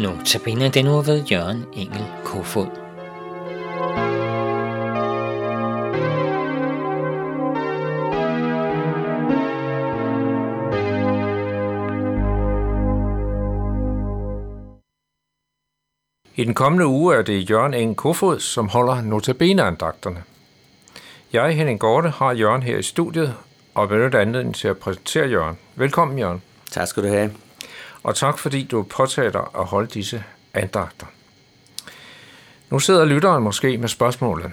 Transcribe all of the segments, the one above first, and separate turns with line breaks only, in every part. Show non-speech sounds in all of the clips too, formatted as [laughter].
Nu tabiner den nu ved Jørgen Engel Kofod.
I den kommende uge er det Jørgen Engel Kofod, som holder notabeneandagterne. Jeg, Henning Gorte, har Jørgen her i studiet og benytter anledningen til at præsentere Jørgen. Velkommen, Jørgen.
Tak skal du have.
Og tak, fordi du påtager dig at holde disse andagter. Nu sidder lytteren måske med spørgsmålet.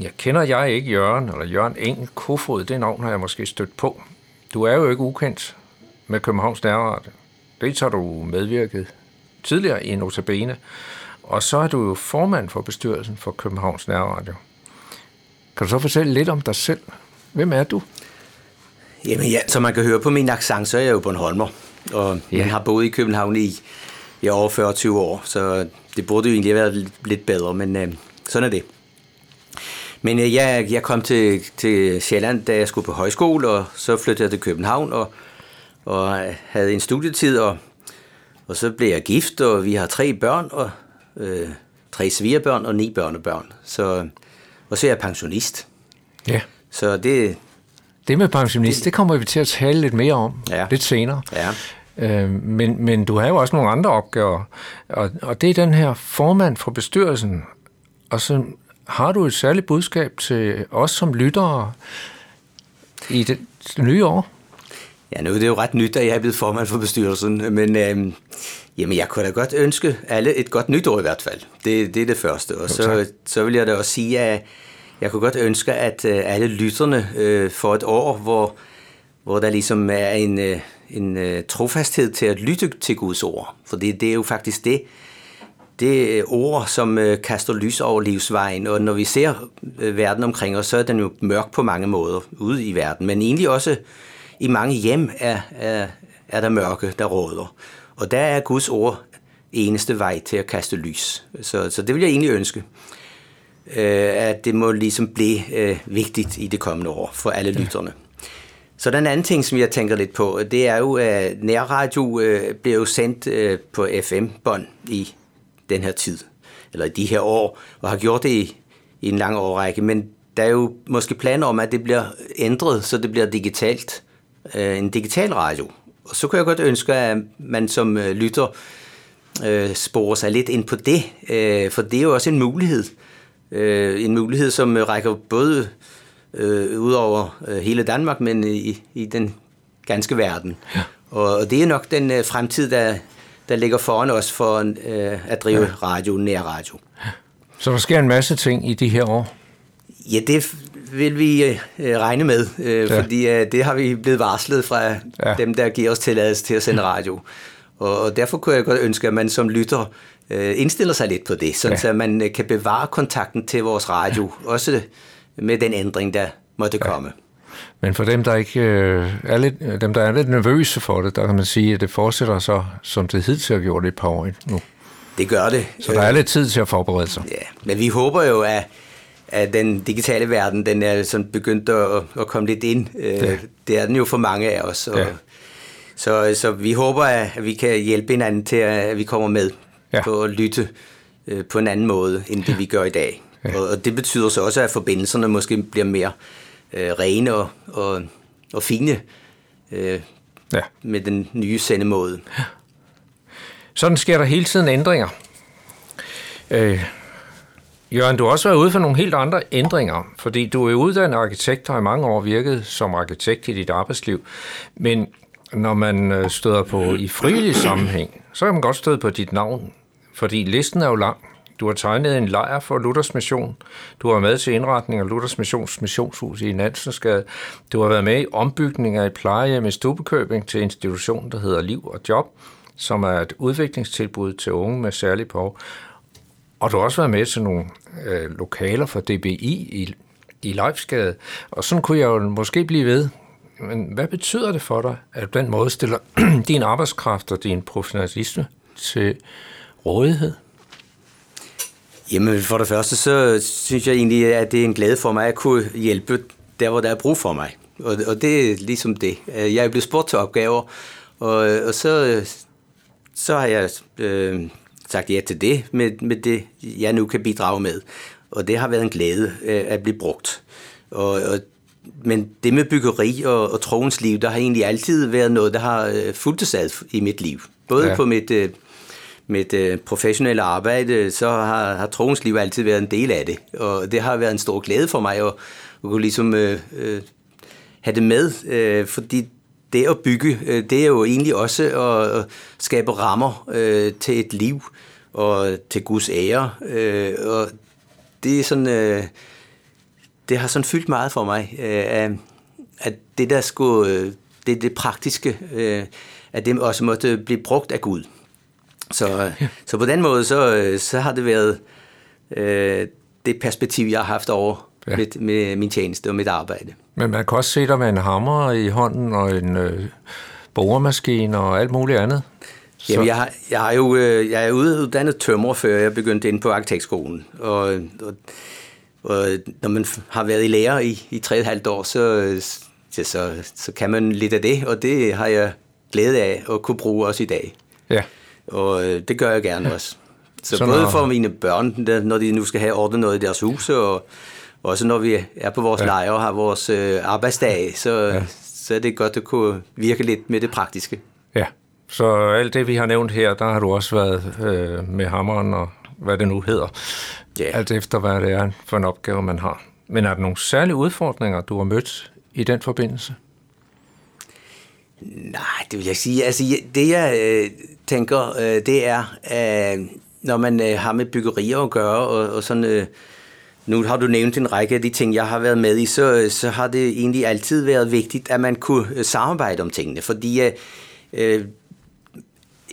Jeg kender jeg ikke Jørgen, eller Jørgen Engel Kofod, det navn har jeg måske stødt på. Du er jo ikke ukendt med Københavns Nærradio. Det har du medvirket tidligere i Notabene, og så er du jo formand for bestyrelsen for Københavns Nærradio. Kan du så fortælle lidt om dig selv? Hvem er du?
Jamen ja, som man kan høre på min accent, så er jeg jo Bornholmer. Og ja. har boet i København i, i over 40 år, så det burde jo egentlig have været lidt bedre, men øh, sådan er det. Men øh, jeg, jeg kom til, til Sjælland, da jeg skulle på højskole, og så flyttede jeg til København og, og havde en studietid, og, og så blev jeg gift, og vi har tre børn, og øh, tre svigerbørn og ni børnebørn. Så, og så er jeg pensionist.
Ja.
Så det,
Det med pensionist, det kommer vi til at tale lidt mere om
Ja.
lidt senere.
ja,
Øh, men, men du har jo også nogle andre opgaver, og, og det er den her formand for bestyrelsen. Og så har du et særligt budskab til os som lyttere i det, det nye år.
Ja, nu er det jo ret nyt, at jeg er blevet formand for bestyrelsen, men øhm, jamen, jeg kunne da godt ønske alle et godt nytår i hvert fald. Det, det er det første. Og så, så vil jeg da også sige, at jeg kunne godt ønske, at øh, alle lytterne øh, får et år, hvor, hvor der ligesom er en, øh, en øh, trofasthed til at lytte til Guds ord. For det, det er jo faktisk det, det øh, ord, som øh, kaster lys over livsvejen, og når vi ser øh, verden omkring os, så er den jo mørk på mange måder ude i verden, men egentlig også i mange hjem er, er, er der mørke, der råder. Og der er Guds ord eneste vej til at kaste lys. Så, så det vil jeg egentlig ønske, øh, at det må ligesom blive øh, vigtigt i det kommende år for alle lytterne. Så den anden ting, som jeg tænker lidt på, det er jo, at nærradio øh, bliver jo sendt øh, på FM-bånd i den her tid, eller i de her år, og har gjort det i, i en lang årrække, men der er jo måske planer om, at det bliver ændret, så det bliver digitalt, øh, en digital radio. Og så kunne jeg godt ønske, at man som øh, lytter øh, sporer sig lidt ind på det, øh, for det er jo også en mulighed. Øh, en mulighed, som øh, rækker både øh, ud over øh, hele Danmark, men i, i den ganske verden. Ja. Og, og det er nok den øh, fremtid, der, der ligger foran os for øh, at drive ja. radio, nær radio.
Så der sker en masse ting i de her år.
Ja, det vil vi øh, øh, regne med, øh,
Ja.
ja. fordi øh, det har vi blevet varslet fra
Ja.
ja. dem, der giver os tilladelse til at sende radio. Og, derfor kunne jeg godt ønske, at man som lytter øh, indstiller sig lidt på det, sådan
Ja.
så man øh, kan bevare kontakten til vores radio, også med den ændring, der måtte ja. komme.
Men for dem, der ikke øh, er lidt, øh, dem, der er lidt nervøse for det, der kan man sige, at det fortsætter så, som det hidtil har gjort i et par år nu.
Det gør det.
Så der er lidt tid til at forberede sig.
Ja, men vi håber jo, at, at den digitale verden, den er sådan begyndt at, at komme lidt ind.
Ja.
Ja. Det er den jo for mange af os. Og,
Ja.
Ja. så, så vi håber, at vi kan hjælpe hinanden til, at vi kommer med
Ja.
ja. på at lytte øh, på en anden måde, end det vi gør i dag.
Ja.
Ja. Og, og det betyder så også, at forbindelserne måske bliver mere øh, rene og, og, og fine øh,
Ja.
med den nye sendemåde.
Sådan sker der hele tiden ændringer. Øh, Jørgen, du har også været ude for nogle helt andre ændringer, fordi du er uddannet arkitekt og har i mange år virket som arkitekt i dit arbejdsliv. Men når man øh, støder på i frivillig sammenhæng, så kan man godt støde på dit navn, fordi listen er jo lang. Du har tegnet en lejr for Luthers Mission. Du har været med til indretning af Luthers Missions missionshus i Nansensgade. Du har været med i ombygning af et plejehjem i Stubekøbing til institutionen, der hedder Liv og Job, som er et udviklingstilbud til unge med særlig behov. Og du har også været med til nogle øh, lokaler for DBI i, i Leifsgade. Og sådan kunne jeg jo måske blive ved. Men hvad betyder det for dig, at den måde stiller [clears throat] din arbejdskraft og din professionalisme til rådighed?
Jamen for det første, så synes jeg egentlig, at det er en glæde for mig at kunne hjælpe der, hvor der er brug for mig. Og, og det er ligesom det. Øh, jeg er blevet spurgt til opgaver, og, og så, så har jeg øh, sagt ja til det med, med det, jeg nu kan bidrage med. Og det har været en glæde øh, at blive brugt. Og, og, men det med byggeri og, og troens liv, der har egentlig altid været noget, der har øh, fulgt ad i mit liv. Både ja. på mit, øh, mit øh, professionelle arbejde, så har, har troens liv altid været en del af det. Og det har været en stor glæde for mig at, at kunne ligesom øh, øh, have det med, øh, fordi det at bygge, øh, det er jo egentlig også at skabe rammer øh, til et liv og til Guds ære. Øh, og det er sådan, øh, det har sådan fyldt meget for mig, øh, at det der skulle, øh, det, det praktiske, øh, at det også måtte blive brugt af Gud. Så, ja. så på den måde, så, øh, så har det været øh, det perspektiv, jeg har haft over ja. med, med min tjeneste og mit arbejde.
Men man kan også se dig med en hammer i hånden og en øh, boremaskine og alt muligt andet.
Så. Jamen, jeg, har, jeg, har jo, øh, jeg er uddannet tømrer, før jeg begyndte ind på arkitektskolen. Og, og, og når man har været i lærer i, i 3,5 år, så, så, så, så kan man lidt af det, og det har jeg glæde af at kunne bruge også i dag.
Ja.
Og øh, det gør jeg gerne også. Så, så både når... for mine børn, når de nu skal have ordnet noget i deres hus, og også når vi er på vores ja. lejre og har vores øh, arbejdsdag, så, ja. så er det godt at kunne virke lidt med det praktiske.
Ja, så alt det, vi har nævnt her, der har du også været øh, med hammeren og hvad det nu hedder. Ja. Alt efter, hvad det er for en opgave, man har. Men er der nogle særlige udfordringer, du har mødt i den forbindelse?
Nej, det vil jeg sige. Altså, det jeg øh, tænker, øh, det er, øh, når man øh, har med byggerier at gøre, og, og sådan... Øh, nu har du nævnt en række af de ting, jeg har været med i, så, så har det egentlig altid været vigtigt, at man kunne øh, samarbejde om tingene, fordi øh,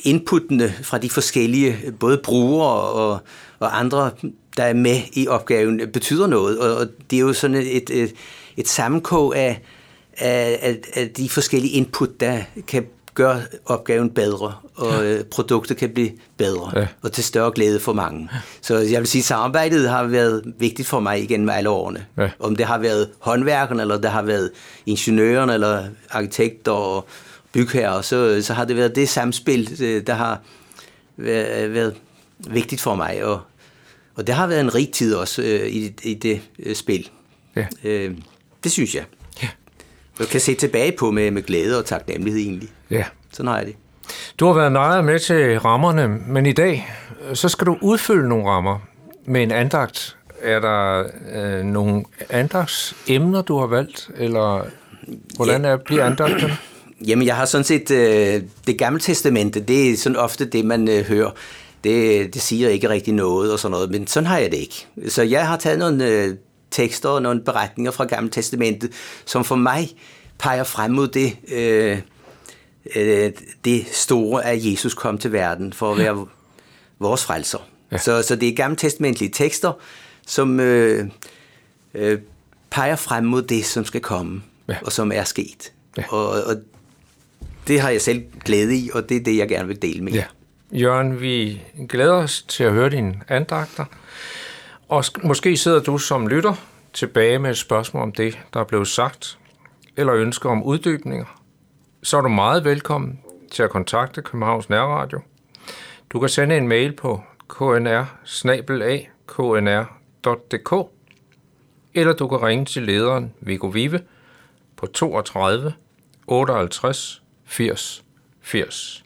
inputtene fra de forskellige, både brugere og, og andre, der er med i opgaven, betyder noget, og, det er jo sådan et, et, et sammenkog af, af, af, de forskellige input, der kan gør opgaven bedre, og ja. Øh, produktet kan blive bedre, ja. og til større glæde for mange. Så jeg vil sige, at samarbejdet har været vigtigt for mig igennem alle årene. Ja. Om det har været håndværkerne, eller det har været ingeniørerne, eller arkitekter og bygherrer, så, så har det været det samspil, øh, der har været vigtigt for mig. Og, og det har været en rig tid også øh, i, i det øh, spil. Ja. Øh, det synes jeg. Du kan se tilbage på med, med glæde og taknemmelighed egentlig.
Ja.
Sådan har jeg det.
Du har været meget med til rammerne, men i dag, så skal du udfylde nogle rammer med en andagt. Er der øh, nogle andagtsemner, du har valgt, eller hvordan er, bliver andagten? [clears throat]
Jamen, jeg har sådan set øh, det gamle testamente, det er sådan ofte det, man øh, hører. Det, det siger ikke rigtig noget og sådan noget, men sådan har jeg det ikke. Så jeg har taget nogle øh, tekster og nogle beretninger fra Gamle Testamentet, som for mig peger frem mod det, øh, øh, det store, at Jesus kom til verden for at være [laughs] vores frelser. Ja. Så, så det er gamle testamentlige tekster, som øh, øh, peger frem mod det, som skal komme, ja. og som er sket. Ja. Og, og det har jeg selv glæde i, og det er det, jeg gerne vil dele med
Ja. Jørgen, vi glæder os til at høre dine andagter. Og måske sidder du som lytter tilbage med et spørgsmål om det, der er blevet sagt, eller ønsker om uddybninger. Så er du meget velkommen til at kontakte Københavns Nærradio. Du kan sende en mail på knr knr.dk eller du kan ringe til lederen Viggo Vive på 32 58 80 80.